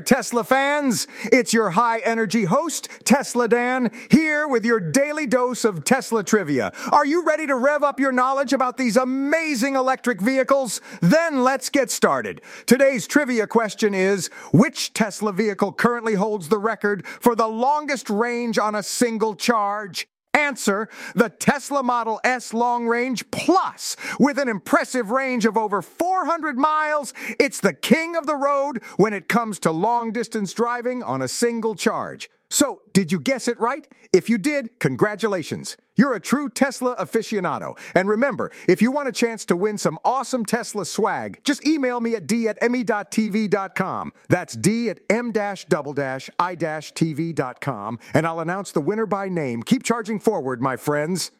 there, Tesla fans. It's your high energy host, Tesla Dan, here with your daily dose of Tesla trivia. Are you ready to rev up your knowledge about these amazing electric vehicles? Then let's get started. Today's trivia question is Which Tesla vehicle currently holds the record for the longest range on a single charge? Answer the Tesla Model S Long Range Plus. With an impressive range of over 400 miles, it's the king of the road when it comes to long distance driving on a single charge. So, did you guess it right? If you did, congratulations. You're a true Tesla aficionado. And remember, if you want a chance to win some awesome Tesla swag, just email me at d at me.tv.com. That's d at m-i-tv.com, and I'll announce the winner by name. Keep charging forward, my friends.